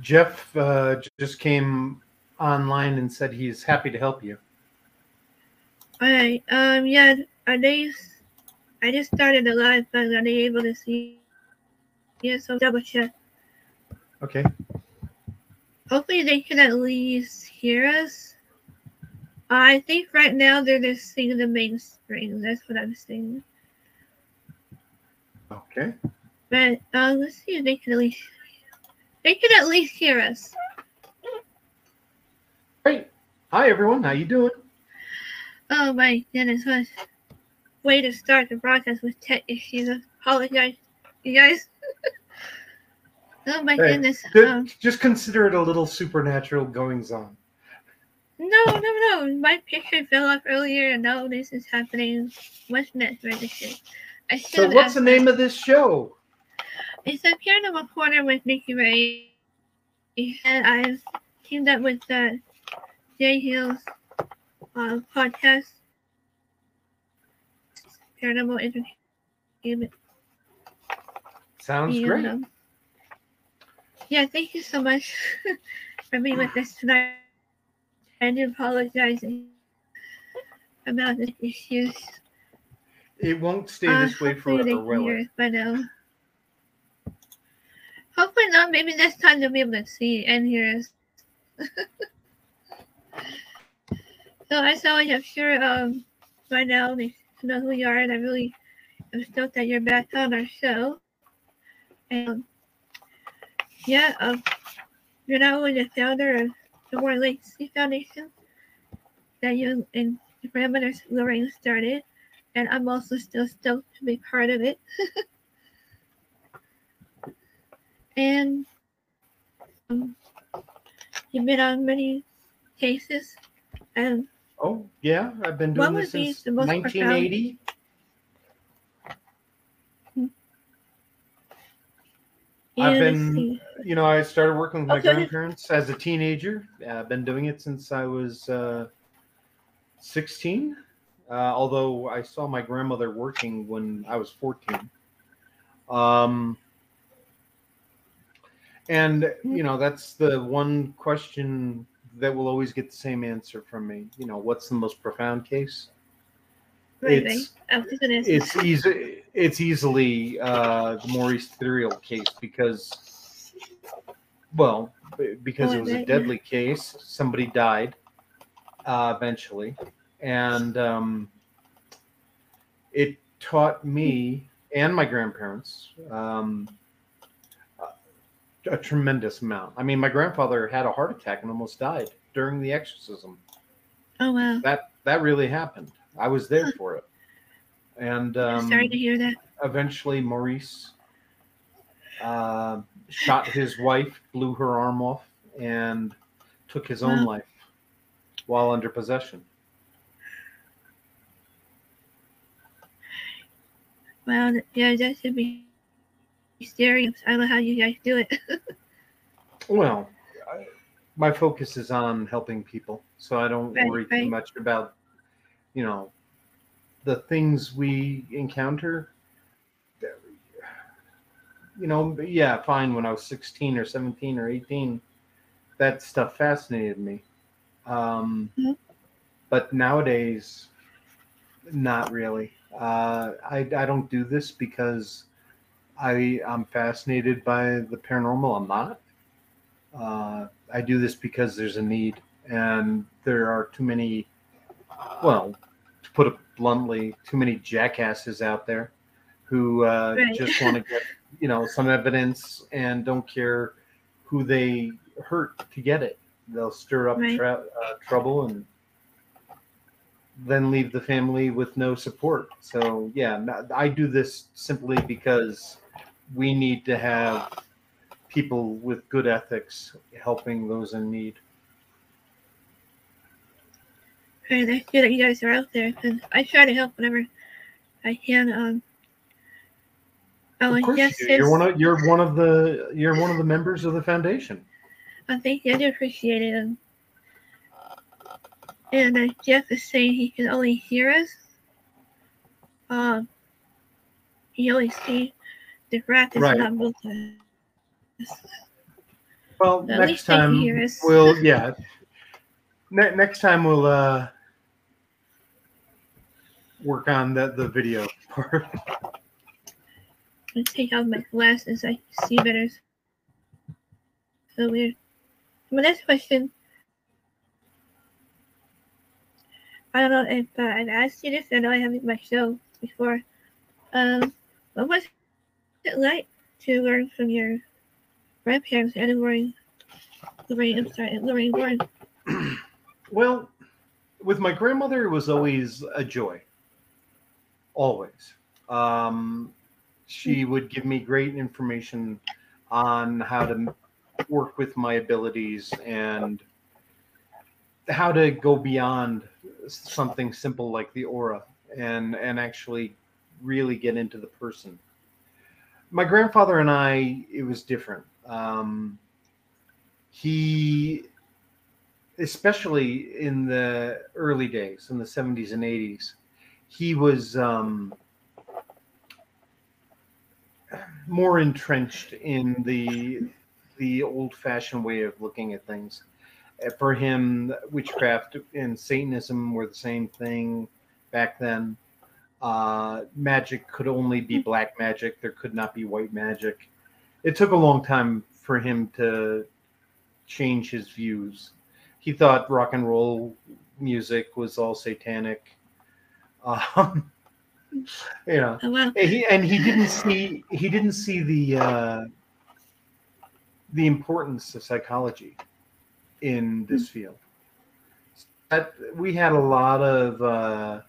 Jeff uh, just came online and said he's happy to help you. Alright, um, yeah, are they, I just started the live, but are they able to see? Yeah, so double check. Okay. Hopefully they can at least hear us. I think right now they're just seeing the main screen. That's what I'm seeing. Okay. But uh, let's see if they can at least they can at least hear us. Great. Hi everyone. How you doing? Oh my goodness, what way to start the broadcast with tech issues. I apologize, you guys. oh my Hey, goodness. Ju- Um, Just consider it a little supernatural goings on. no, no, no. My picture fell off earlier, and now this is happening. What's next? I should So what's the name of this show? It's a Paranormal Corner with Nikki Rae, and I've teamed up with the Jay Hill's uh, podcast, Paranormal Entertainment. Sounds And, great. um, yeah, thank you so much for being with us tonight. And apologizing about the issues. It won't stay Uh, this way forever, can will hear it? us by now. Hopefully not. Maybe next time they'll be able to see and hear us. so as always, I'm sure um by now they know who you are, and I really am stoked that you're back on our show. And yeah, um, you're not only the founder of the Warren Legacy Foundation that you and your grandmother Lorraine started and I'm also still stoked to be part of it. and um, you've been on many cases, and Oh yeah, I've been doing this since the most profound- 1980. I've been- You know, I started working with my Okay. grandparents as a teenager. I've been doing it since I was uh, 16. Uh, although I saw my grandmother working when I was 14. Um, and you know, that's the one question that will always get the same answer from me. You know, what's the most profound case? It's- I was gonna it's easy it's easily uh the Maurice Theriault case because well because Oh, it was a deadly case. Somebody died uh eventually. And um it taught me and my grandparents um a tremendous amount i mean my grandfather had a heart attack and almost died during the exorcism oh wow. that that really happened i was there Huh. for it and um, sorry to hear that. eventually Maurice uh, shot his wife, blew her arm off, and took his own life while under possession. Well, yeah, that should be scary. I don't know how you guys do it. Well, I, my focus is on helping people, so I don't Right, worry too much about, you know, the things we encounter. You know, yeah, fine. When I was sixteen or seventeen or eighteen, that stuff fascinated me. Um, Mhm. But nowadays, not really. Uh, I I don't do this because I I'm fascinated by the paranormal. I'm not. Uh, I do this because there's a need, and there are too many. Well, to put it bluntly, too many jackasses out there who uh, Right. just want to get you know some evidence and don't care who they hurt to get it. They'll stir up Right. tra- uh, trouble and then leave the family with no support. So yeah, I do this simply because we need to have people with good ethics helping those in need. Right, that's good that you guys are out there, and I try to help whenever I can. Um, oh, of course, yes, you you're one of you're one of the you're one of the members of the foundation. I think I do appreciate it. And, and uh, Jeff is saying he can only hear us. Um, he only see the graph is Right. not both of us. Well, next least they can time we'll yeah. Ne- next time we'll uh work on the the video part. Let's take off my glasses. I see better. So weird. My next question. I don't know if uh, I've asked you this. I know I haven't my show before. Um, what was it like to learn from your grandparents and Lorraine? Lorraine, I'm sorry, Lorraine Warren. Well, with my grandmother, it was always a joy. Always. Um, she would give me great information on how to work with my abilities and how to go beyond something simple like the aura and and actually really get into the person. My grandfather and I, it was different. Um, he especially in the early days in the 70s and 80s he was um, more entrenched in the the old fashioned way of looking at things Uh, for him witchcraft and satanism were the same thing back then uh, magic could only be black magic there could not be white magic it took a long time for him to change his views he thought rock and roll music was all satanic. Um, you know, Oh wow. and he and he didn't see he didn't see the uh, the importance of psychology in this field. That we had a lot of uh,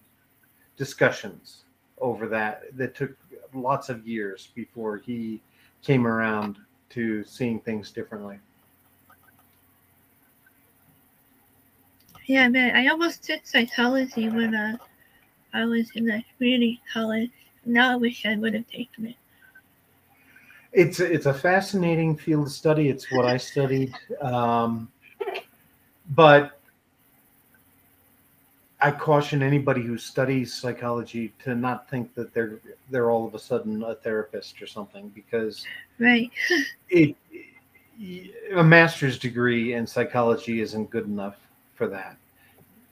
discussions over that that took lots of years before he came around to seeing things differently. Yeah, man, I almost took psychology when uh, I was in the community college. Now I wish I would have taken it. It's it's a fascinating field of study. It's what I studied, um, but I caution anybody who studies psychology to not think that they're they're all of a sudden a therapist or something because Right. it a master's degree in psychology isn't good enough for that.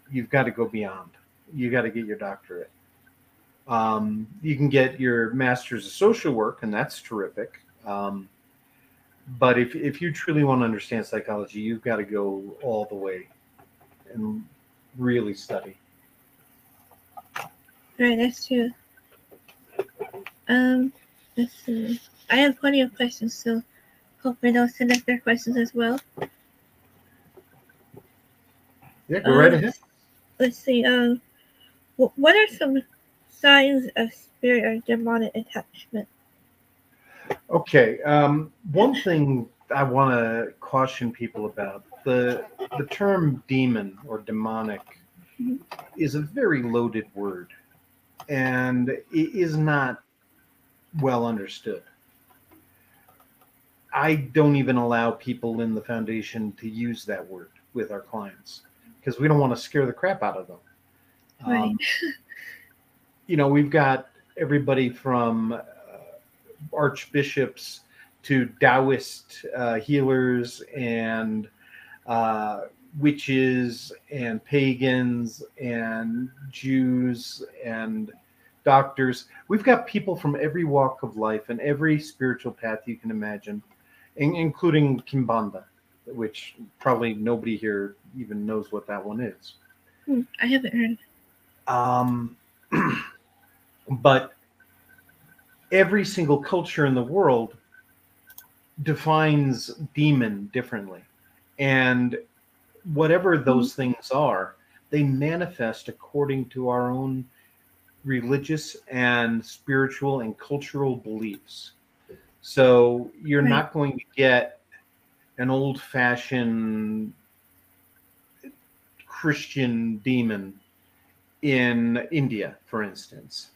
You've got to go beyond. You got to get your doctorate. Um, you can get your master's of social work, and that's terrific. Um, but if if you truly want to understand psychology, you've got to go all the way and really study. Right, that's true. Um, let's see. I have plenty of questions, so hopefully they'll send us their questions as well. Yeah, go right Um, ahead. Let's see. Um, what are some signs of spirit or demonic attachment? Okay. Um, one thing I want to caution people about the the term demon or demonic Mhm. is a very loaded word, and it is not well understood. I don't even allow people in the foundation to use that word with our clients because we don't want to scare the crap out of them. Right. Um, you know, we've got everybody from uh, archbishops to Taoist uh, healers and uh, witches and pagans and Jews and doctors. We've got people from every walk of life and every spiritual path you can imagine, in- including Kimbanda, which probably nobody here even knows what that one is. Hmm, I haven't heard. Um, but every single culture in the world defines demon differently. And whatever mm-hmm. those things are, they manifest according to our own religious and spiritual and cultural beliefs. So you're Right. not going to get an old fashioned Christian demon in India, for instance.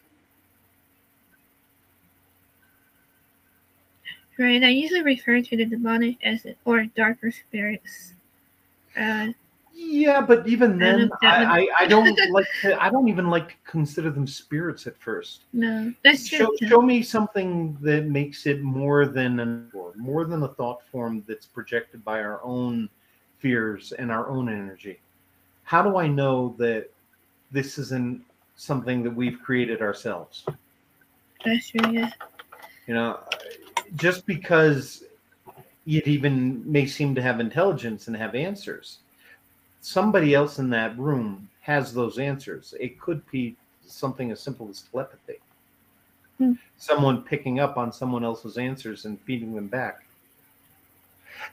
Right. I usually refer to the demonic as or darker spirits. Uh, Yeah, but even then, I, I, I don't like to, I don't even like to consider them spirits at first. No, that's true. Show, too. show me something that makes it more than an or more than a thought form that's projected by our own fears and our own energy. How do I know that this isn't something that we've created ourselves? That's true. Yeah. You know, just because it even may seem to have intelligence and have answers, somebody else in that room has those answers. It could be something as simple as telepathy. Hmm. Someone picking up on someone else's answers and feeding them back.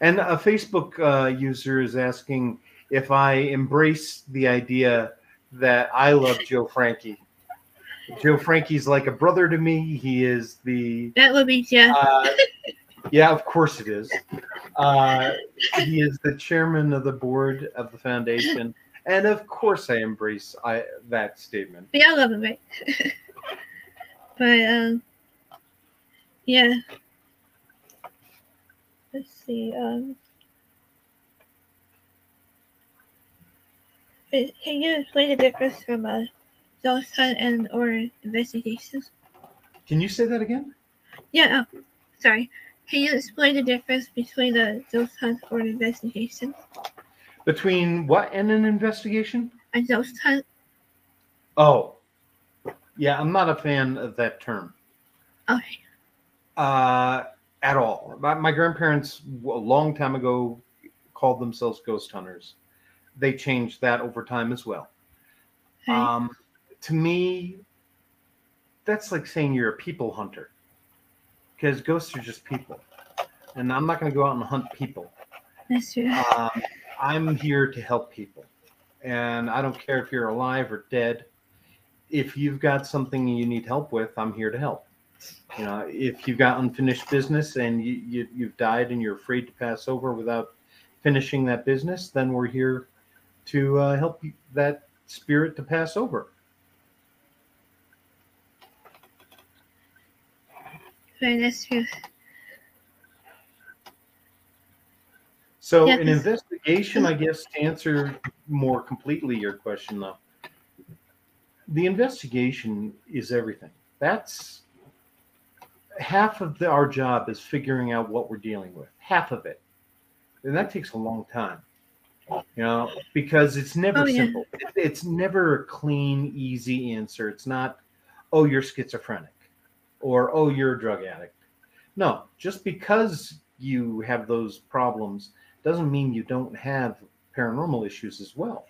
And a Facebook uh, user is asking if I embrace the idea that I love Joe Frankie. Joe Frankie's like a brother to me. He is the That would be yeah. uh, yeah, of course it is. Uh, he is the chairman of the board of the foundation, and of course I embrace I, that statement. But I love him, right? but um, yeah. Let's see. Um, eh, can you explain the difference from a ghost hunt and or investigations? Can you say that again? Yeah. Oh, sorry. Can you explain the difference between a ghost hunt or an investigation? Between what and an investigation? A ghost hunt. Oh, yeah, I'm not a fan of that term Okay. uh, at all. My, my grandparents a long time ago called themselves ghost hunters. They changed that over time as well. okay. Um, to me, that's like saying you're a people hunter, because ghosts are just people, and I'm not going to go out and hunt people. That's true. Um, I'm here to help people, and I don't care if you're alive or dead. If you've got something you need help with, I'm here to help. You know, if you've got unfinished business and you, you you've died and you're afraid to pass over without finishing that business, then we're here to uh, help you, that spirit to pass over. So, Yeah, an investigation, I guess, to answer more completely your question, though, the investigation is everything. That's half of the, our job is figuring out what we're dealing with. Half of it, and that takes a long time. You know, because it's never Oh, simple. It- It's never a clean, easy answer. It's not, oh, you're schizophrenic, or oh, you're a drug addict. No, just because you have those problems doesn't mean you don't have paranormal issues as well.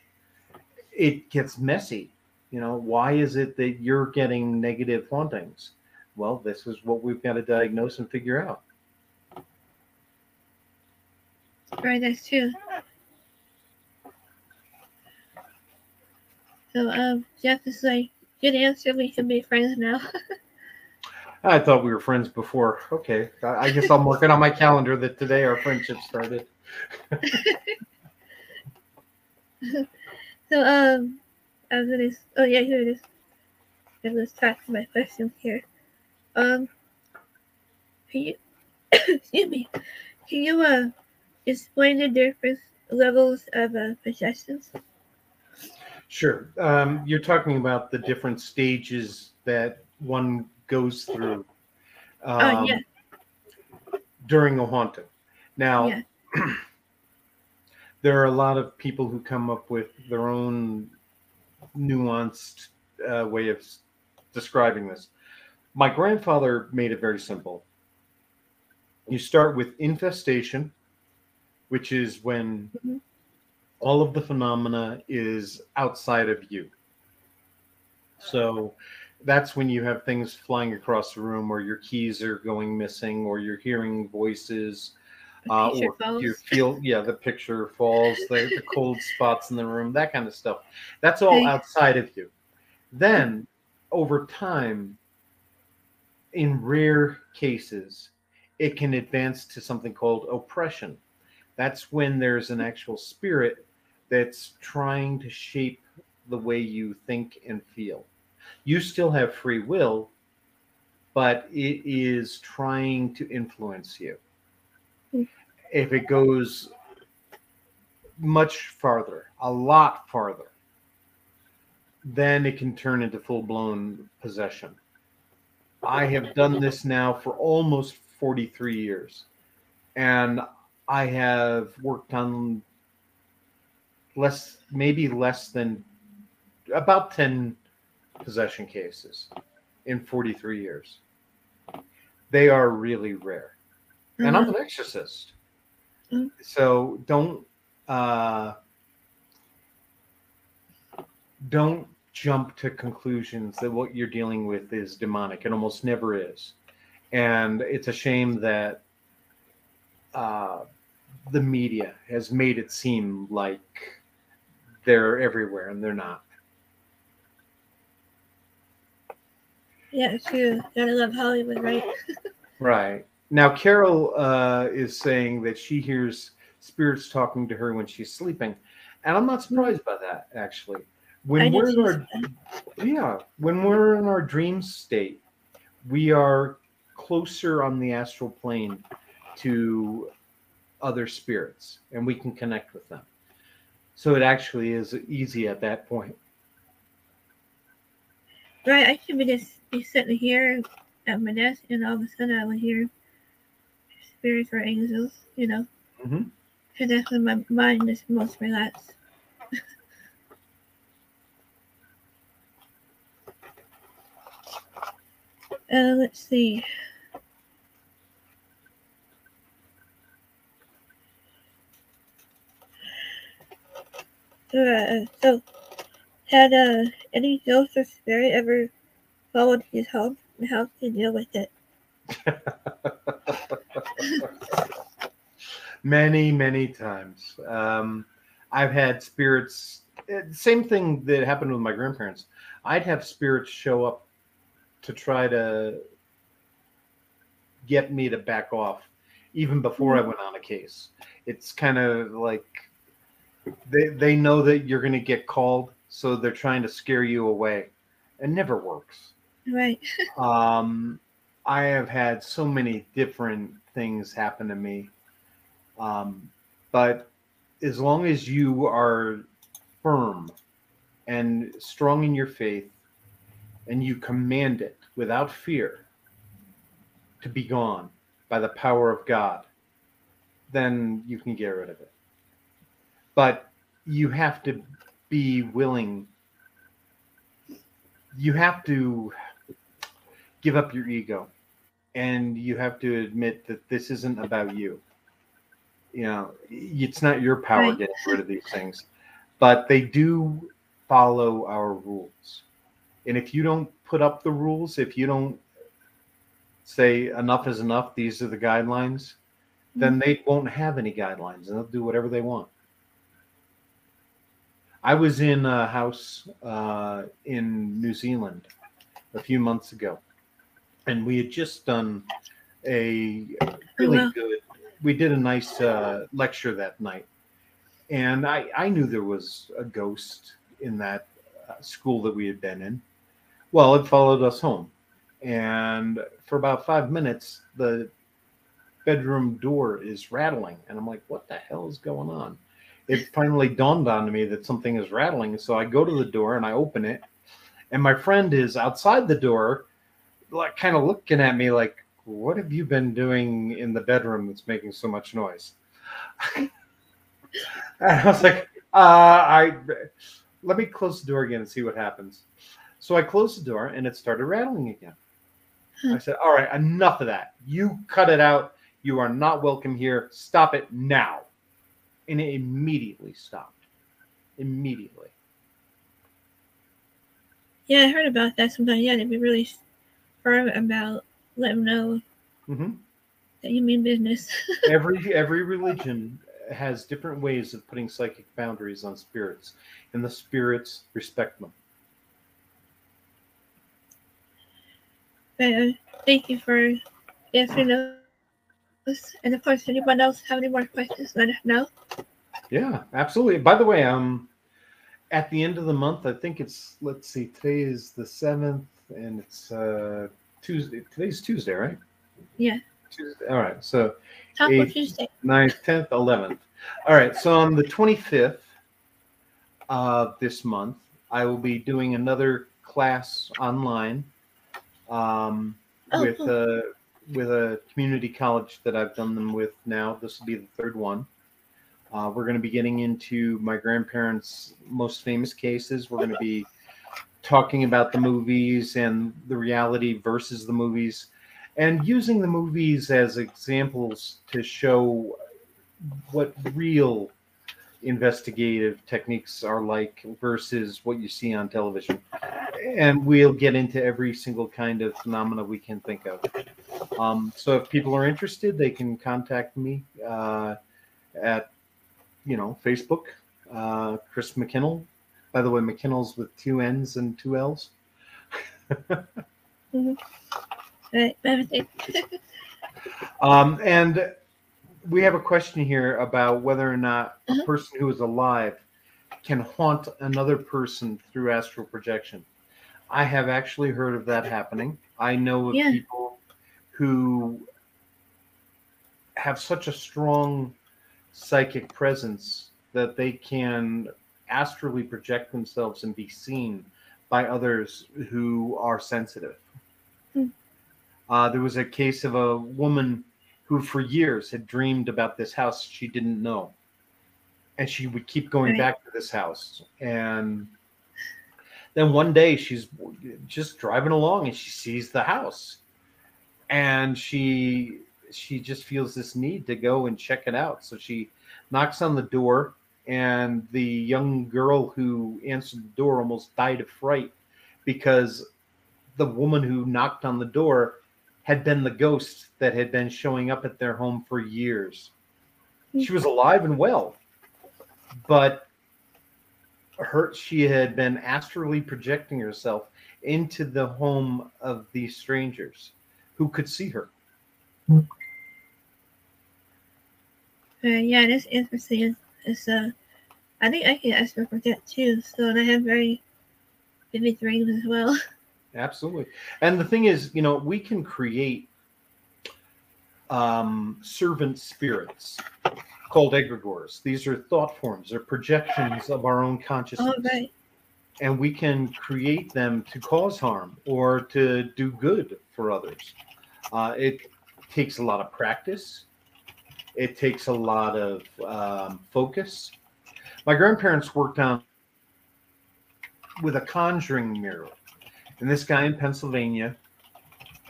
It gets messy. You know, why is it that you're getting negative hauntings? Well, this is what we've got to diagnose and figure out. Right, that's true. So, um, Jeff is like, good answer. We can be friends now. I thought we were friends before. Okay, I I guess I'm working on my calendar that today our friendship started. so, um, after this, oh yeah, here it is. Let's talk to my question here. Um, can you, excuse me, can you uh explain the different levels of uh, possessions? Sure. Um, you're talking about the different stages that one goes through Oh um, yeah, during a haunting. Now, Yeah. there are a lot of people who come up with their own nuanced uh, way of describing this. My grandfather made it very simple. You start with infestation, which is when Mhm. all of the phenomena is outside of you. So that's when you have things flying across the room, or your keys are going missing, or you're hearing voices, uh, or falls. you feel yeah the picture falls, the, the cold spots in the room, that kind of stuff. That's all outside of you. Then over time, in rare cases, it can advance to something called oppression. That's when there's an actual spirit that's trying to shape the way you think and feel. You still have free will, but it is trying to influence you. Hmm. If it goes much farther, a lot farther, then it can turn into full blown possession. I have done this now for almost 43 years, and I have worked on less, maybe less than about 10 possession cases in 43 years. They are really rare. And I'm an exorcist. Mm. So don't uh don't jump to conclusions that what you're dealing with is demonic. It almost never is. And it's a shame that uh the media has made it seem like they're everywhere and they're not. Yeah, true. Gotta love Hollywood, right? Right. Now, Carol uh, is saying that she hears spirits talking to her when she's sleeping. And I'm not surprised by that, actually. When we're in our, that. yeah, when we're in our dream state, we are closer on the astral plane to other spirits and we can connect with them. So it actually is easy at that point. Right, I should be just be sitting here at my desk, and all of a sudden I would hear spirits or angels, you know. Mhm. Because that's when my mind is most relaxed. uh, let's see. Uh, so, had uh, any ghost or spirit ever followed his home and how to deal with it? many many times. Um, i've had spirits eh, same thing that happened with my grandparents. I'd have spirits show up to try to get me to back off even before i went on a case. It's kind of like they, they know that you're going to get called so they're trying to scare you away. It never works Right. um, I have had so many different things happen to me. Um, but as long as you are firm and strong in your faith and you command it without fear to be gone by the power of God, then you can get rid of it. But you have to be willing, you have to give up your ego. And you have to admit that this isn't about you. You know it's not your power Right. getting rid of these things but they do follow our rules. And if you don't put up the rules if you don't say enough is enough these are the guidelines then they won't have any guidelines and they'll do whatever they want. I was in a house uh, in new zealand a few months ago and we had just done a really wow. good we did a nice uh, lecture that night. And I, I knew there was a ghost in that uh, school that we had been in. Well it followed us home. And for about five minutes the bedroom door is rattling. And i'm like what the hell is going on? It finally dawned on me that something is rattling. So i go to the door and i open it. And my friend is outside the door like kind of looking at me like what have you been doing in the bedroom that's making so much noise? And i was like uh i let me close the door again and see what happens. So i closed the door and it started rattling again. I said all right enough of that. You cut it out. You are not welcome here. Stop it now. And it immediately stopped. Immediately. Yeah, I heard about that sometimes. Yeah, it'd be really firm about let them know hmm that you mean business. every every religion has different ways of putting psychic boundaries on spirits and the spirits respect them uh, thank you for answering those. And of course, anyone else have any more questions, let us know. yeah absolutely by the way um at the end of the month i think it's let's see today is the 7th and it's uh tuesday today's tuesday right Yeah. tuesday all right so Taco Eight. Tuesday. 9th 10th 11th All right. So on the 25th of this month, I will be doing another class online um, Oh, with cool. a with a community college that I've done them with now. This will be the third one. Uh, we're going to be getting into my grandparents' most famous cases. We're going to be talking about the movies and the reality versus the movies, and using the movies as examples to show what real investigative techniques are like versus what you see on television. And we'll get into every single kind of phenomena we can think of. Um, so if people are interested, they can contact me uh, at, you know, Facebook, uh, Chris McKinnell. By the way, McKinnell's with two N's and two L's. Um, and we have a question here about whether or not a Uh-huh. person who is alive can haunt another person through astral projection. I have actually heard of that happening. I know of Yeah. people who have such a strong psychic presence that they can astrally project themselves and be seen by others who are sensitive. Hmm. Uh, there was a case of a woman who, for years, had dreamed about this house she didn't know. And she would keep going Right. back to this house. And then one day she's just driving along and she sees the house. And she she just feels this need to go and check it out. So she knocks on the door and the young girl who answered the door almost died of fright because the woman who knocked on the door had been the ghost that had been showing up at their home for years. She was alive and well, but her she had been astrally projecting herself into the home of these strangers who could see her. Uh, yeah, that's interesting. It's, it's uh, I think I can astral project too, so and I have very vivid dreams as well. Absolutely. And the thing is, you know, we can create um, servant spirits called egregores. These are thought forms, they're projections of our own consciousness. Oh, right. And we can create them to cause harm or to do good for others. Uh, it takes a lot of practice, it takes a lot of um, focus. My grandparents worked on with a conjuring mirror. And this guy in Pennsylvania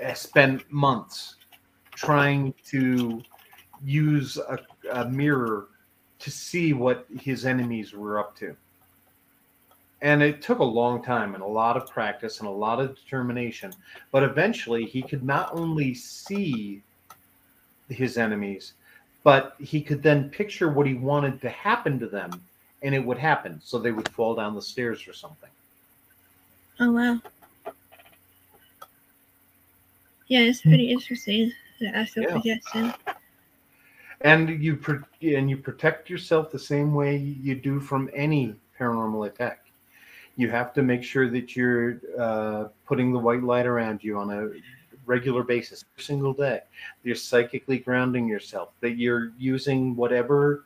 uh, spent months trying to use a, a mirror to see what his enemies were up to. And it took a long time and a lot of practice and a lot of determination. But eventually, he could not only see his enemies, but he could then picture what he wanted to happen to them, and it would happen. So they would fall down the stairs or something. Oh wow. Yeah, it's pretty interesting. The astral Yeah. projection. and you pro- and you protect yourself the same way you do from any paranormal attack. You have to make sure that you're uh, putting the white light around you on a regular basis, every single day. You're psychically grounding yourself. That you're using whatever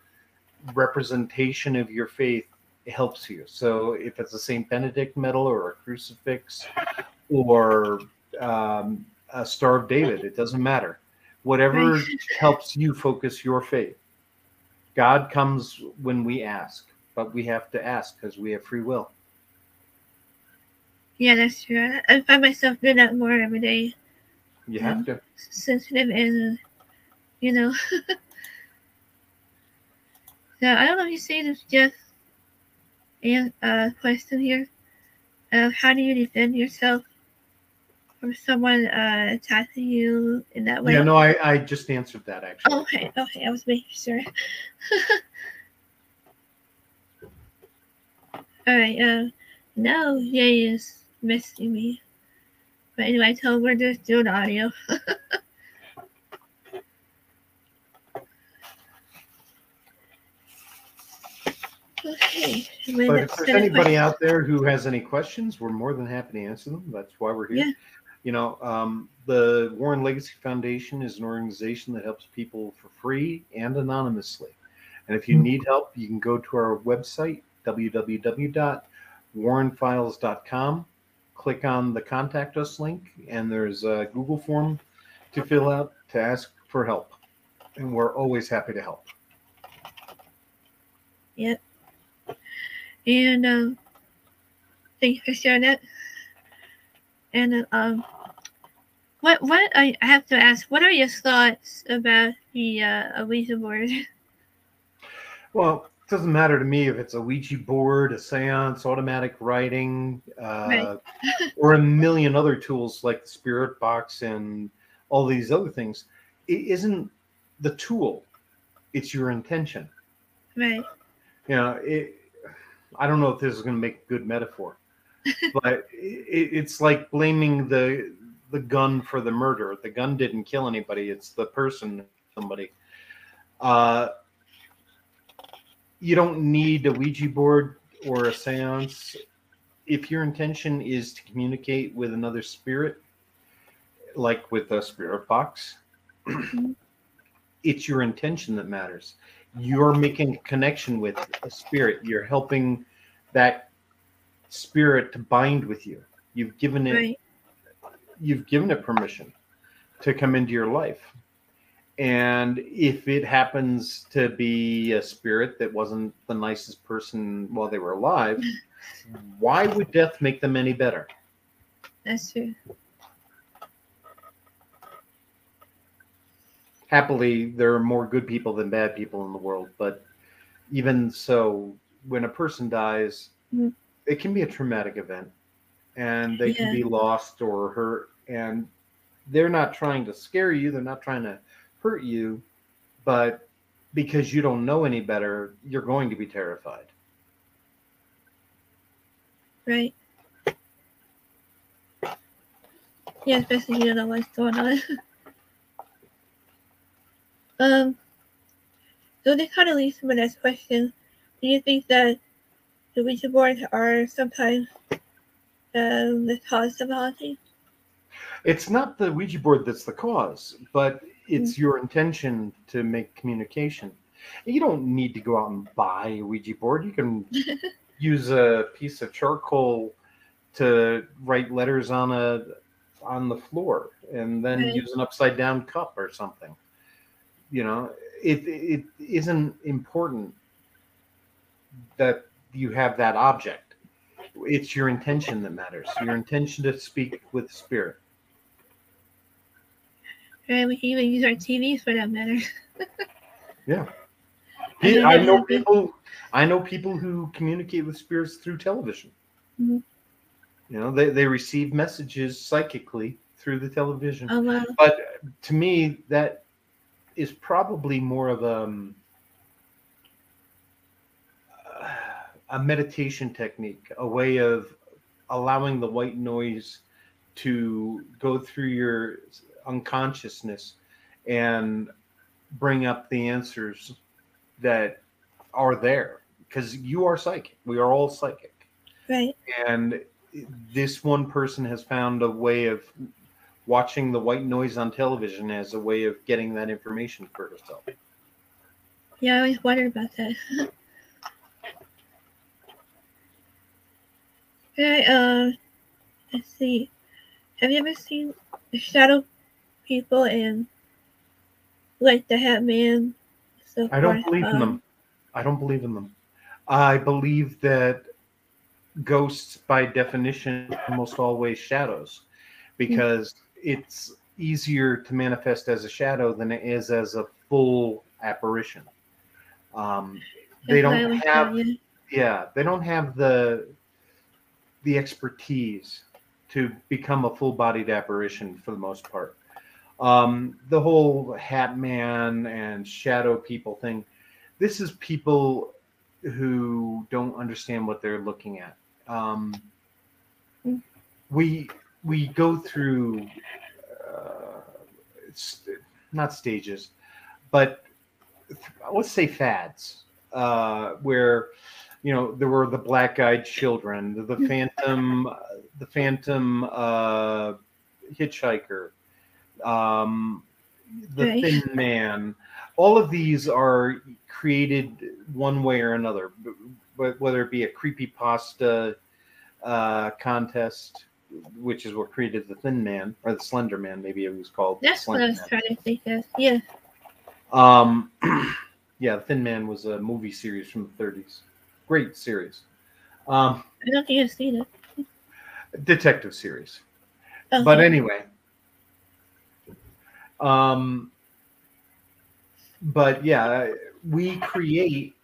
representation of your faith helps you. So if it's a Saint Benedict medal or a crucifix or um, a Star of David, it doesn't matter whatever helps you focus your faith. God comes when we ask, but we have to ask because we have free will. Yeah, that's true. I find myself doing that more every day. You have to. Sensitive and, you know. so I don't know if you see this just a uh, question here. Uh, how do you defend yourself from someone uh, attacking you in that way? Yeah, no, I, I just answered that actually. Oh, okay, okay, I was making sure. All right, uh, no, Yay is missing me. But anyway, him we're just doing audio. okay. But if there's anybody out there who has any questions, we're more than happy to answer them. That's why we're here. Yeah. You know, um, the Warren Legacy Foundation is an organization that helps people for free and anonymously. And if you need help, you can go to our website, www.warrenfiles.com, click on the contact us link, and there's a Google form to fill out to ask for help. And we're always happy to help. Yep. And um, thank you for sharing that. And um, what what I I have to ask, what are your thoughts about the uh, Ouija board? Well, it doesn't matter to me if it's a Ouija board, a seance, automatic writing, uh, Right. or a million other tools like the Spirit Box and all these other things. It isn't the tool, it's your intention. right. You know, it, I don't know if this is going to make a good metaphor, but it, it's like blaming the the gun for the murder. The gun didn't kill anybody; it's the person, somebody. Uh, you don't need a Ouija board or a séance if your intention is to communicate with another spirit, like with a spirit box. it's your intention that matters you're making a connection with a spirit. You're helping that spirit to bind with you. You've given it Right. you've given it permission to come into your life. And if it happens to be a spirit that wasn't the nicest person while they were alive, why would death make them any better? That's true. happily there are more good people than bad people in the world but even so when a person dies Mhm. it can be a traumatic event and they can be lost or hurt and they're not trying to scare you they're not trying to hurt you but because you don't know any better you're going to be terrified Right. Yeah, especially you don't know what's going on. um. So this kind of leads to my next question. Do you think that the Ouija boards are sometimes um, the cause of haunting? it's not the ouija board that's the cause but Mm-hmm. it's your intention to make communication. You don't need to go out and buy a ouija board. You can use a piece of charcoal to write letters on a on the floor and then Right. use an upside down cup or something. You know it it isn't important that you have that object. It's your intention that matters. Your intention to speak with spirit Right, we can even use our TVs for that matter. Yeah. I know people. I know people who communicate with spirits through television. Mhm. You know, they, they receive messages psychically through the television. Oh wow. But to me, that is probably more of a, um, a meditation technique, a way of allowing the white noise to go through your unconsciousness and bring up the answers that are there because you are psychic. We are all psychic Right. and this one person has found a way of watching the white noise on television as a way of getting that information for herself. Yeah, I always wondered about that. okay, uh, let's see. Have you ever seen the shadow people and like the Hat Man? So I don't forth? believe in Um, them. I don't believe in them. I believe that ghosts, by definition, are almost always shadows because it's easier to manifest as a shadow than it is as a full apparition. Um, they that's what I don't have yeah. yeah they don't have the the expertise to become a full-bodied apparition for the most part um the whole hat man and shadow people thing this is people who don't understand what they're looking at. Um we we go through uh, st- not stages but let's say fads uh, where you know there were the black-eyed children, the phantom, the phantom uh, hitchhiker, um, the Right. thin man. all of these are created one way or another, whether it be a creepy pasta uh, contest, which is what created the Thin Man or the Slender Man, maybe it was called. That's what I was Man. trying to think of. Yeah. Um, yeah, Thin Man was a movie series from the 30s. Great series. Um, I don't think I've seen it. detective series. Okay. But anyway. Um, but yeah, we create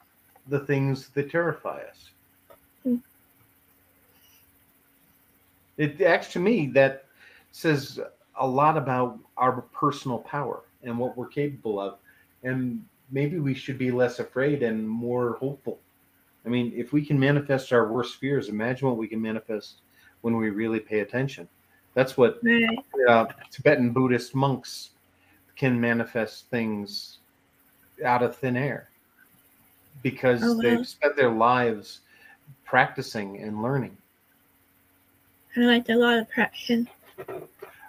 the things that terrify us. It acts to me, that says a lot about our personal power and what we're capable of. And maybe we should be less afraid and more hopeful. I mean, if we can manifest our worst fears, imagine what we can manifest when we really pay attention. That's what Right. uh, Tibetan Buddhist monks can manifest things out of thin air because Oh, wow. they've spent their lives practicing and learning. I like a lot of practice.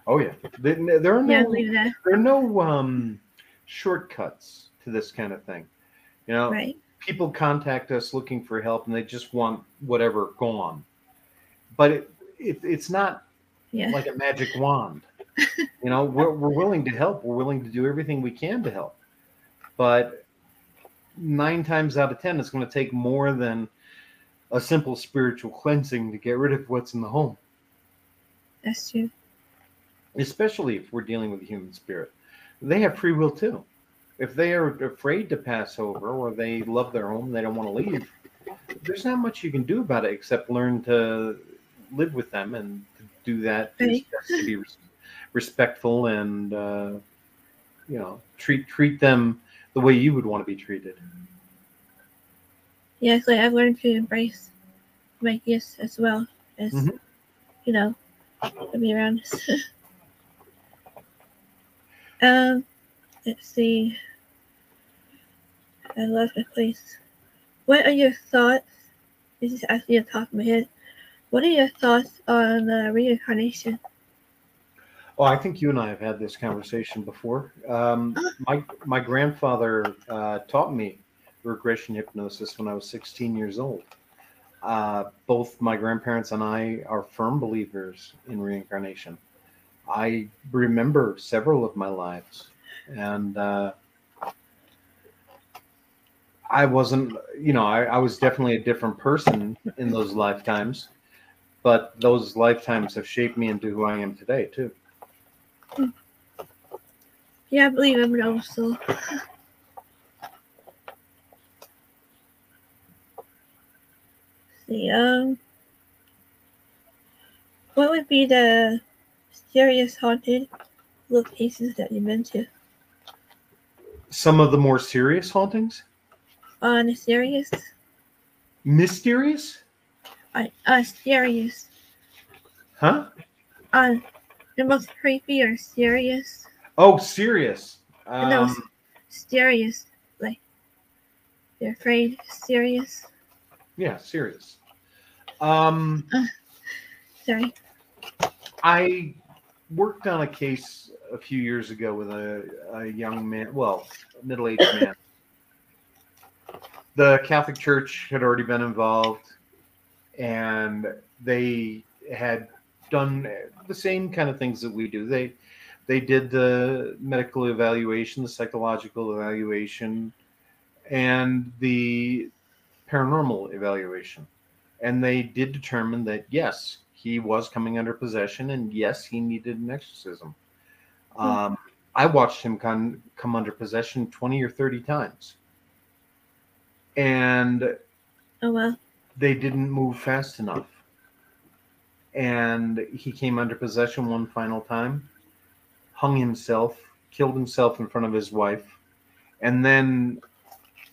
Oh yeah, there, there are no Yeah, there are no um, shortcuts to this kind of thing. You know, Right. people contact us looking for help and they just want whatever gone, but it, it it's not Yeah. like a magic wand. You know, we're, we're willing to help. We're willing to do everything we can to help. But nine times out of 10, it's going to take more than a simple spiritual cleansing to get rid of what's in the home, That's true. especially if we're dealing with the human spirit. They have free will too. If they are afraid to pass over or they love their home, they don't want to leave, there's not much you can do about it except learn to live with them and to do that Right. to be res- respectful and uh, you know treat treat them the way you would want to be treated. Yeah, like I've learned to embrace my gifts as well as, Mhm. you know, to be around us. um, let's see. I love the place. What are your thoughts? This is actually the top of my head. What are your thoughts on uh, reincarnation? Oh, I think you and I have had this conversation before. Um, my my grandfather uh, taught me regression hypnosis when I was 16 years old. Uh, both my grandparents and I are firm believers in reincarnation. I remember several of my lives, and uh, I wasn't, you know, I, I was definitely a different person in those lifetimes, but those lifetimes have shaped me into who I am today, too. Yeah, I believe I'm also. see, um, what would be the scariest haunted locations that you've been to? some of the more serious hauntings? On uh, serious, mysterious? On uh, serious, huh? On the most creepy or serious, oh serious No, um, serious, like you're afraid, serious. yeah serious um Sorry. i worked on a case a few years ago with a, a young man well a middle-aged man the catholic church had already been involved and they had done the same kind of things that we do. They they did the medical evaluation the psychological evaluation and the paranormal evaluation. And they did determine that yes he was coming under possession and yes he needed an exorcism. Um, i watched him come, come under possession 20 or 30 times. And Oh well. they didn't move fast enough. And he came under possession one final time, hung himself, killed himself in front of his wife. And then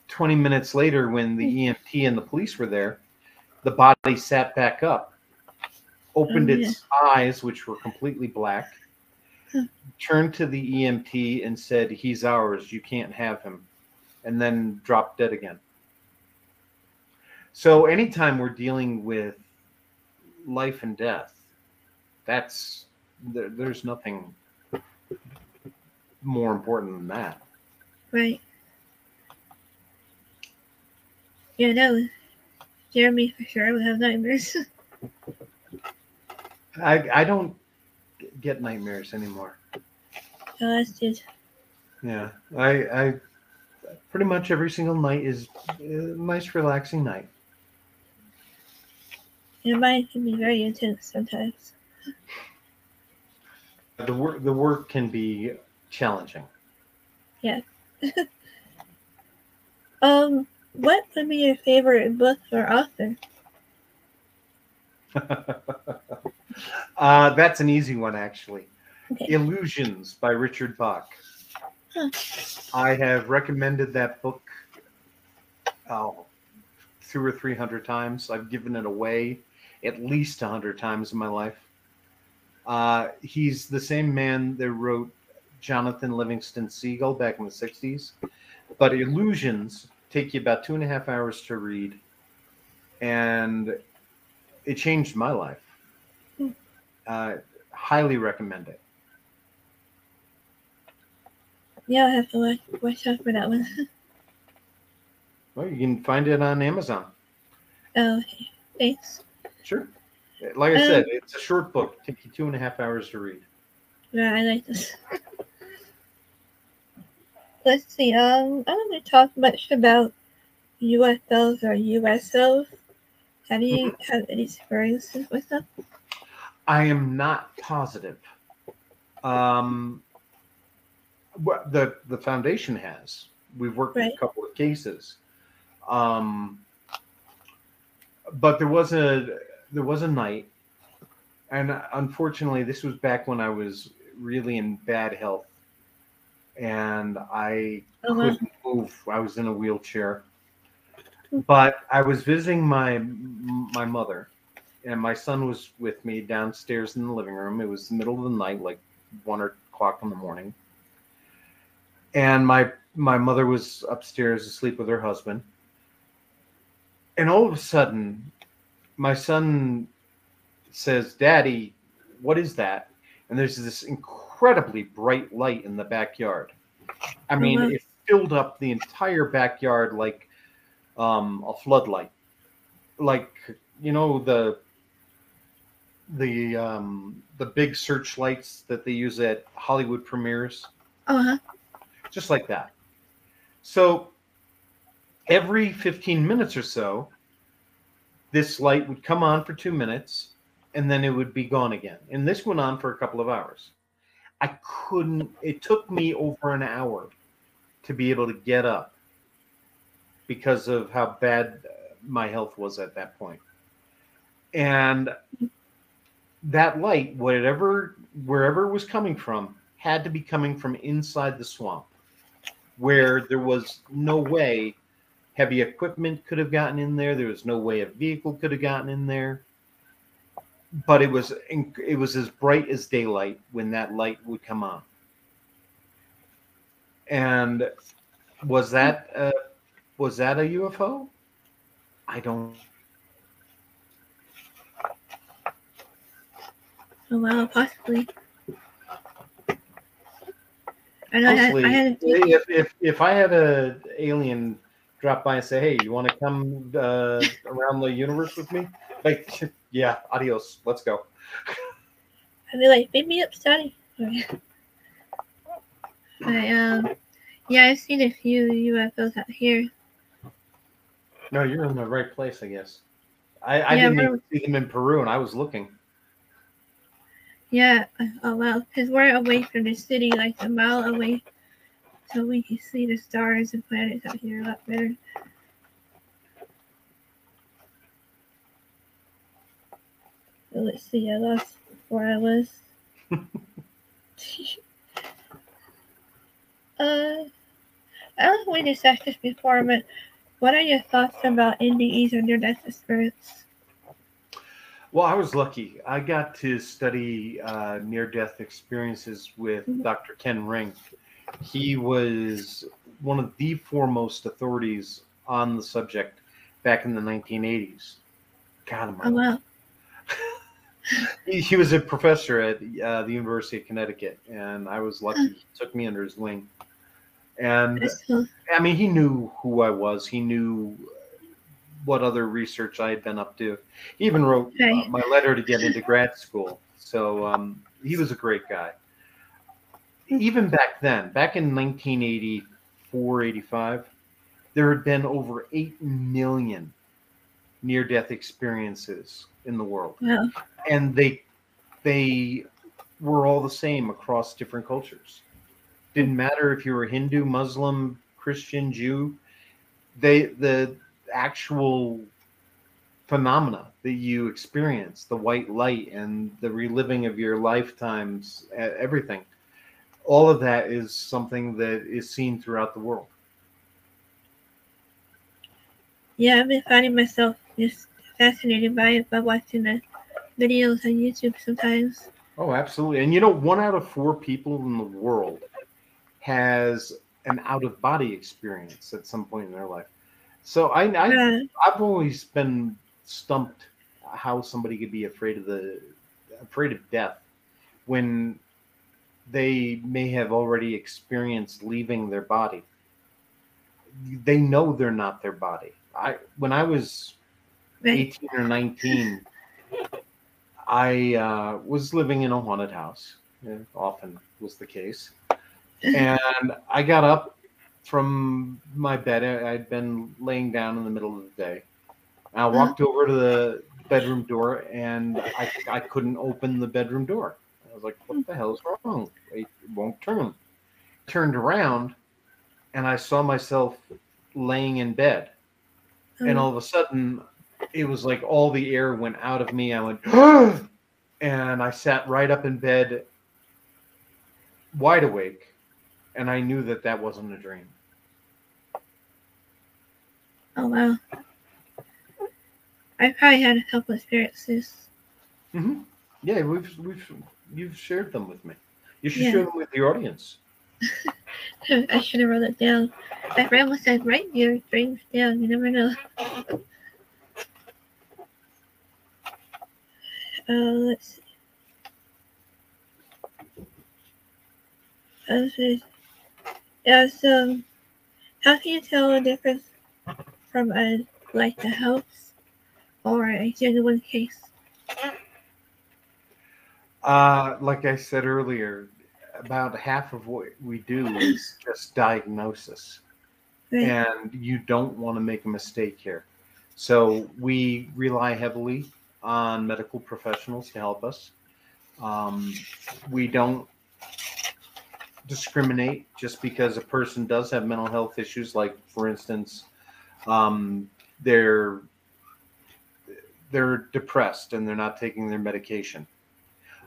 20 minutes later, when the hmm. EMT and the police were there, the body sat back up, opened Oh, its eyes, which were completely black, turned to the EMT and said, He's ours. You can't have him. And then dropped dead again. So anytime we're dealing with life and death. That's there, there's nothing more important than that. Right. Yeah, no. Jeremy for sure would have nightmares. I I don't get nightmares anymore. Oh, that's good. Yeah, I I pretty much every single night is a nice relaxing night. Your mind can be very intense sometimes. The work the work can be challenging. Um, what would be your favorite book or author? uh, that's an easy one, actually. Okay. Illusions by Richard Bach. Huh. I have recommended that book oh, two or three hundred times. I've given it away at least a hundred times in my life. Uh, he's the same man that wrote Jonathan Livingston Seagull back in the 60s. But Illusions take you about two and a half hours to read. And it changed my life. Hmm. Uh, highly recommend it. Yeah, I have to watch, watch out for that one. Well, you can find it on Amazon. oh, okay. Thanks. Sure. Like I Um, said, it's a short book. It Take you two and a half hours to read. Yeah, I like this. Let's see. Um, I don't want to talk much about UFOs or USOs. Have you had any experiences with them? I am not positive. Um, what the the foundation has. We've worked with a couple of cases, um, but there was a there was a night, and unfortunately, this was back when I was really in bad health, and I Oh, wow. couldn't move. I was in a wheelchair, but I was visiting my my mother, and my son was with me downstairs in the living room. It was the middle of the night, like one o'clock in the morning, and my my mother was upstairs asleep with her husband. And all of a sudden, my son says, "Daddy, what is that?" And there's this incredibly bright light in the backyard. I mean, Mhm. it filled up the entire backyard like um, a floodlight, like you know the the um, the big searchlights that they use at Hollywood premieres, Oh, huh. just like that. So every 15 minutes or so, this light would come on for two minutes and then it would be gone again. And this went on for a couple of hours. I couldn't, it took me over an hour to be able to get up because of how bad my health was at that point. And that light, whatever, wherever it was coming from, had to be coming from inside the swamp where there was no way heavy equipment could have gotten in there. There was no way a vehicle could have gotten in there. But it was it was as bright as daylight when that light would come on. And was that uh, was that a UFO? I don't. Oh, wow, possibly. I know I had, I had if, if if I had a alien drop by and say, "Hey, you want to come uh, around the universe with me?" Like, yeah, adios, let's go. I'd be like, beat me up, Daddy. but, um, yeah, I've seen a few UFOs out here. No, you're in the right place, I guess. I, I Yeah, didn't even see them in Peru, and I was looking. Yeah, oh well, because we're away from the city, like a mile away, so we can see the stars and planets out here a lot better. So let's see, I lost where I was. uh, I don't know if we discussed this before, but what are your thoughts about NDEs or near-death experience? Well, I was lucky. I got to study uh, near-death experiences with Mhm. Dr. Ken Ring. He was one of the foremost authorities on the subject back in the 1980s. God, Oh wow, he, he was a professor at uh, the University of Connecticut, and I was lucky. He took me under his wing. And. I mean, he knew who I was. He knew what other research I had been up to. He even wrote uh, my letter to get into grad school. So um, he was a great guy. Even back then, back in 1984, 85, there had been over 8 million near death experiences in the world Wow. and they they were all the same across different cultures didn't matter if you were hindu muslim christian jew they the actual phenomena that you experience the white light and the reliving of your lifetimes everything all of that is something that is seen throughout the world Yeah, I've been finding myself just fascinated by it by watching the videos on YouTube sometimes. Oh, absolutely. And you know, one out of four people in the world has an out of body experience at some point in their life. So I, I Uh, I've always been stumped how somebody could be afraid of the afraid of death when they may have already experienced leaving their body. They know they're not their body. I when I was 18 or 19, I uh, was living in a haunted house. Often was the case. And I got up from my bed. I'd been laying down in the middle of the day. I walked over to the bedroom door and I, I couldn't open the bedroom door. Was like, what the hell is wrong? It won't turn. Turned around and I saw myself laying in bed and Um, all of a sudden it was like all the air went out of me i went and i sat right up in bed wide awake and i knew that that wasn't a dream oh wow. I probably had a couple experiences. mm-hmm. yeah we've we've you've shared them with me you should Yeah. share them with the audience I should have wrote it down. My friend was said, write your dreams down. You never know. Uh, let's see. Uh. Yeah, so how can you tell the difference from a like a hoax or a genuine case? Uh like i said earlier about half of what we do is just diagnosis Right. and you don't want to make a mistake here. So we rely heavily on medical professionals to help us. Um, we don't discriminate just because a person does have mental health issues, like for instance, um, they're they're depressed and they're not taking their medication.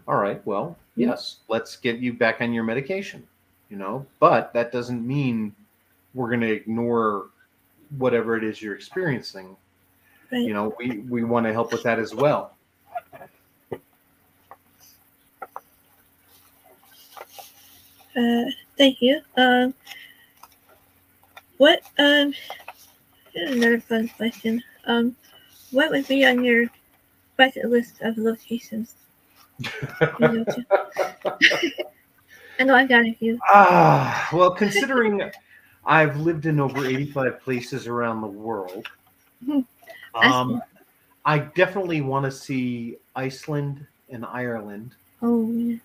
All right, well, yes, let's get you back on your medication, you know, but that doesn't mean we're going to ignore whatever it is you're experiencing. Right. You know, we, we want to help with that as well. Uh, thank you. Um, what um, here's another fun question. Um, what would be on your bucket list of locations? You go to? I know I've got a few. Ah, well, considering I've lived in over 85 places around the world, um, I definitely want to see Iceland and Ireland. Oh, yeah.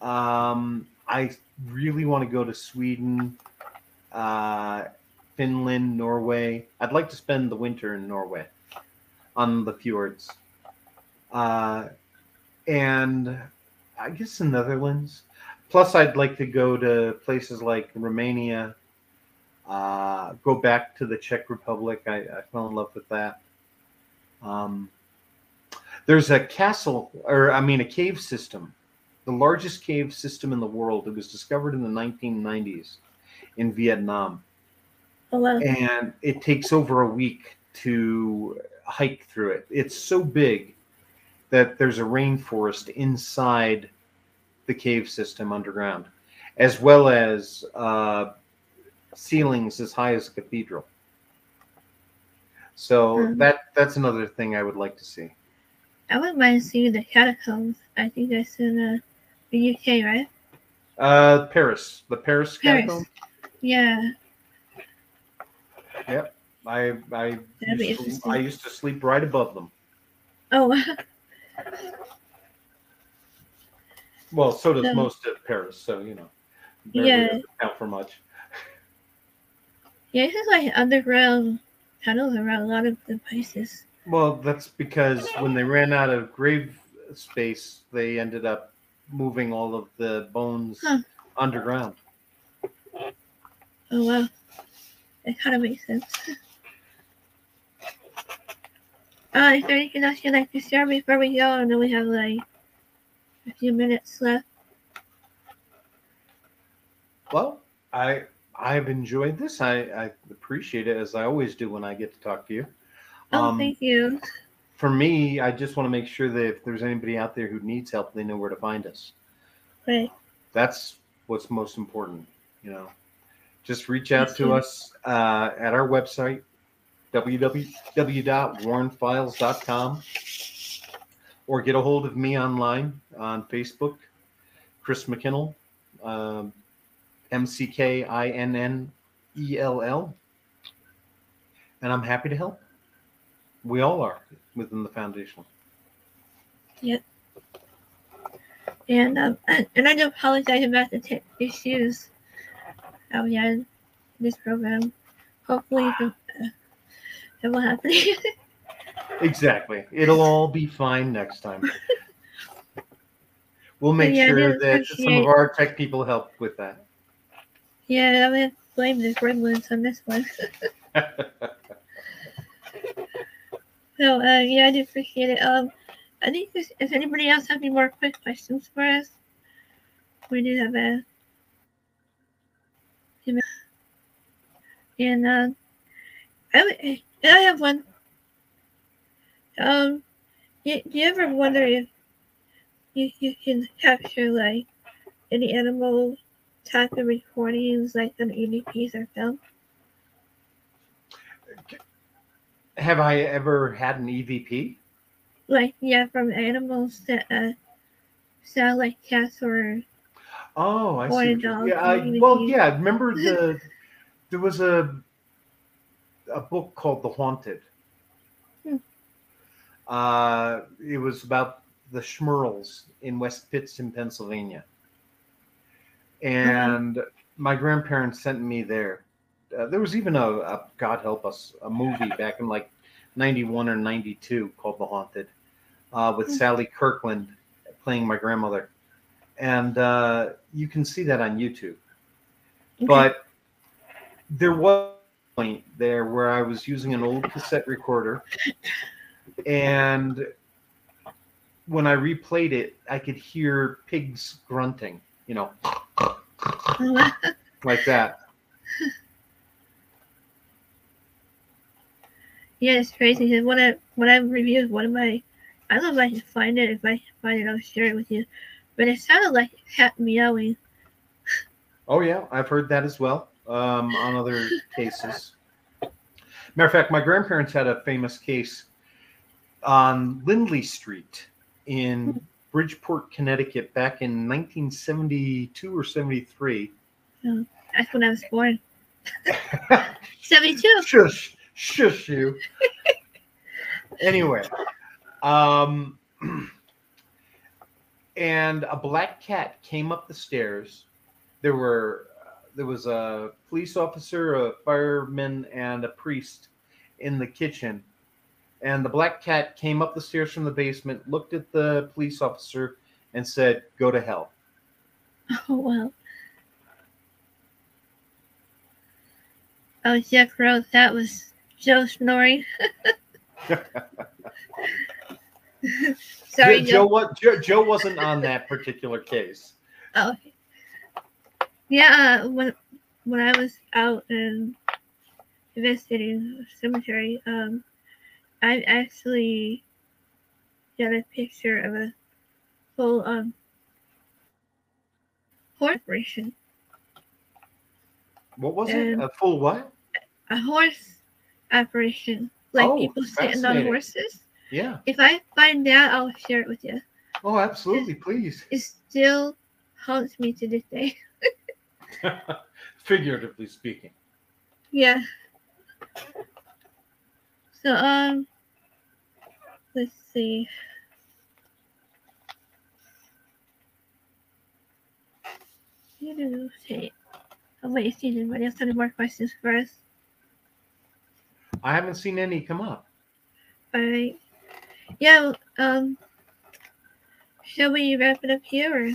Um, I really want to go to Sweden, uh, Finland, Norway. I'd like to spend the winter in Norway on the fjords. Uh, and I guess the Netherlands. Plus, I'd like to go to places like Romania, uh, go back to the Czech Republic. I, I fell in love with that. Um, there's a castle, or I mean, a cave system the largest cave system in the world. It was discovered in the 1990s in Vietnam, Oh, wow. and it takes over a week to hike through it. It's so big that there's a rainforest inside the cave system underground, as well as uh, ceilings as high as a cathedral. So Mhm. that that's another thing I would like to see. I would like to see the catacombs. I think that's in uh, the UK, right? Uh, Paris, the Paris Paris. catacomb. Yeah. I I used, to. I used to sleep right above them. Oh. Well, so does No. most of Paris. So you know, Yeah. doesn't count for much. yeah, this is like underground tunnels around a lot of the places. Well, that's because when they ran out of grave space, they ended up moving all of the bones Huh. underground. Oh, wow. That kind of makes sense. Uh, is there anything else you'd like to share before we go? I know we have like a few minutes left. Well, I I've enjoyed this. I, I appreciate it as I always do when I get to talk to you. Oh, Um, thank you. for me, I just want to make sure that if there's anybody out there who needs help, they know where to find us. Right. That's what's most important. You know, just reach out Yes, to yeah. us uh, at our website, www.warrenfiles.com, or get a hold of me online on Facebook, Chris McKinnell, um, M C K I N N E L L, and I'm happy to help. We all are within the foundation. And um, and, and I do apologize about the tech issues that we had in this program. Hopefully, uh, it will happen. Exactly. It'll all be fine next time. We'll make Yeah, sure that some of our tech people help with that. yeah, I'm gonna blame the gremlins on this one. So uh, yeah, I do appreciate it. Um, I think if anybody else have any more quick questions for us, we do have a. And uh, I, would- I have one. Um, you, do you ever wonder if you, you can capture like any animal type of recordings like on EVPs or film? Have I ever had an EVP? Like yeah, from animals that uh, sound like cats or Oh, I see. a what you- dog, Yeah, I, well, yeah. Remember the there was a a book called The Haunted. Hmm. Uh, it was about the Smurls in West Pittston, Pennsylvania, and my grandparents sent me there. Uh, there was even a, a God help us a movie back in like '91 or '92 called The Haunted, uh, with Hmm. Sally Kirkland playing my grandmother, and uh, you can see that on YouTube. Okay. But there was point there where I was using an old cassette recorder, and when I replayed it, I could hear pigs grunting, you know, like that. yeah, it's crazy. 'cause When I when I reviewed one of my, I don't know if I can find it. If I can find it, I'll share it with you. But it sounded like cat meowing. Oh yeah, I've heard that as well um, on other cases. Matter of fact, my grandparents had a famous case on Lindley Street in Bridgeport, Connecticut, back in 1972 or 73. That's when I was born. Seventy-two. shush, shush you. anyway, um, and a black cat came up the stairs. There were there was a police officer, a fireman, and a priest in the kitchen. And the black cat came up the stairs from the basement, looked at the police officer, and said, "Go to hell." Oh well. Oh, Jeff Rose, that was Joe snoring. Sorry, Joe, Joe. Joe, Joe, wasn't on that particular case. Oh. Yeah, uh, when when I was out and investigating cemetery, um, I actually got a picture of a full um horse apparition. What was it? Um, A full what? A horse apparition, like Oh, people sitting on horses. Yeah. If I find that, I'll share it with you. Oh, absolutely. Please. It still haunts me to this day. Figuratively speaking. Yeah. So um, let's see. Oh wait, see anybody else have any more questions for us? I haven't seen any come up. Alright. Yeah, um shall we wrap it up here or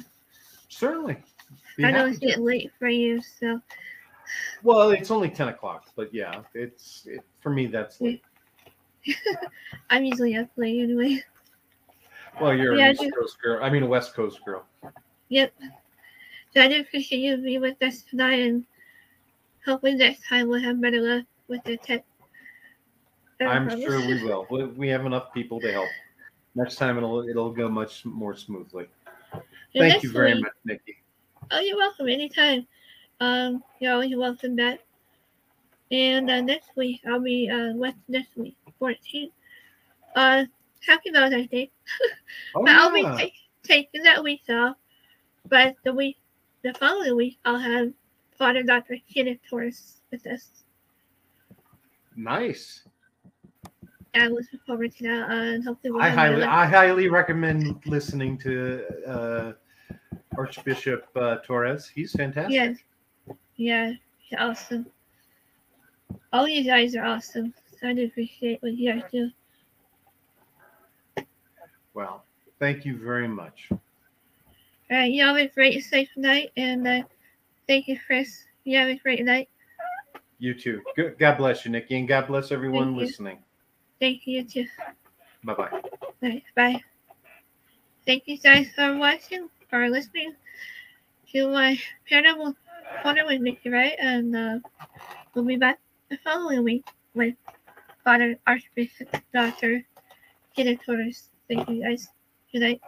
Certainly. I know it's getting late for you, so Well, it's only ten o'clock, but yeah, it's it, for me. That's late. I'm usually up late anyway. Well, you're Yeah, an East. Coast girl. I mean, a West Coast girl. Yep. So I do appreciate you being with us tonight and hopefully next time we'll have better luck with the tech. I'm sure we will. We, we have enough people to help. Next time it'll it'll go much more smoothly. Thank you very week- much, Nikki. Oh, you're welcome anytime. Um, you're always welcome back. And uh, next week I'll be uh what's next week? 14th. Uh, happy Valentine's Day. Oh, but I'll be yeah. ta- taking that week off. But the week, the following week, I'll have Father Dr. Kenneth Torres with us. nice. I was looking forward to that. Uh, and hopefully we'll I highly. I highly recommend listening to uh, Archbishop uh, Torres. He's fantastic. Yeah, yeah, he's awesome. All you guys are awesome. So I appreciate what you guys do. Well, thank you very much. All right, you all have a great, safe night, and uh, thank you, Chris. You have a great night. You too. Good. God bless you, Nikki, and God bless everyone Thank listening. Thank you too. Bye bye. Right, bye. Thank you guys for watching or listening to my paranormal corner with Nikki, Rae? And uh, we'll be back the following week with Father Archbishop Dr. Kenneth Torres. Thank you guys. Good night.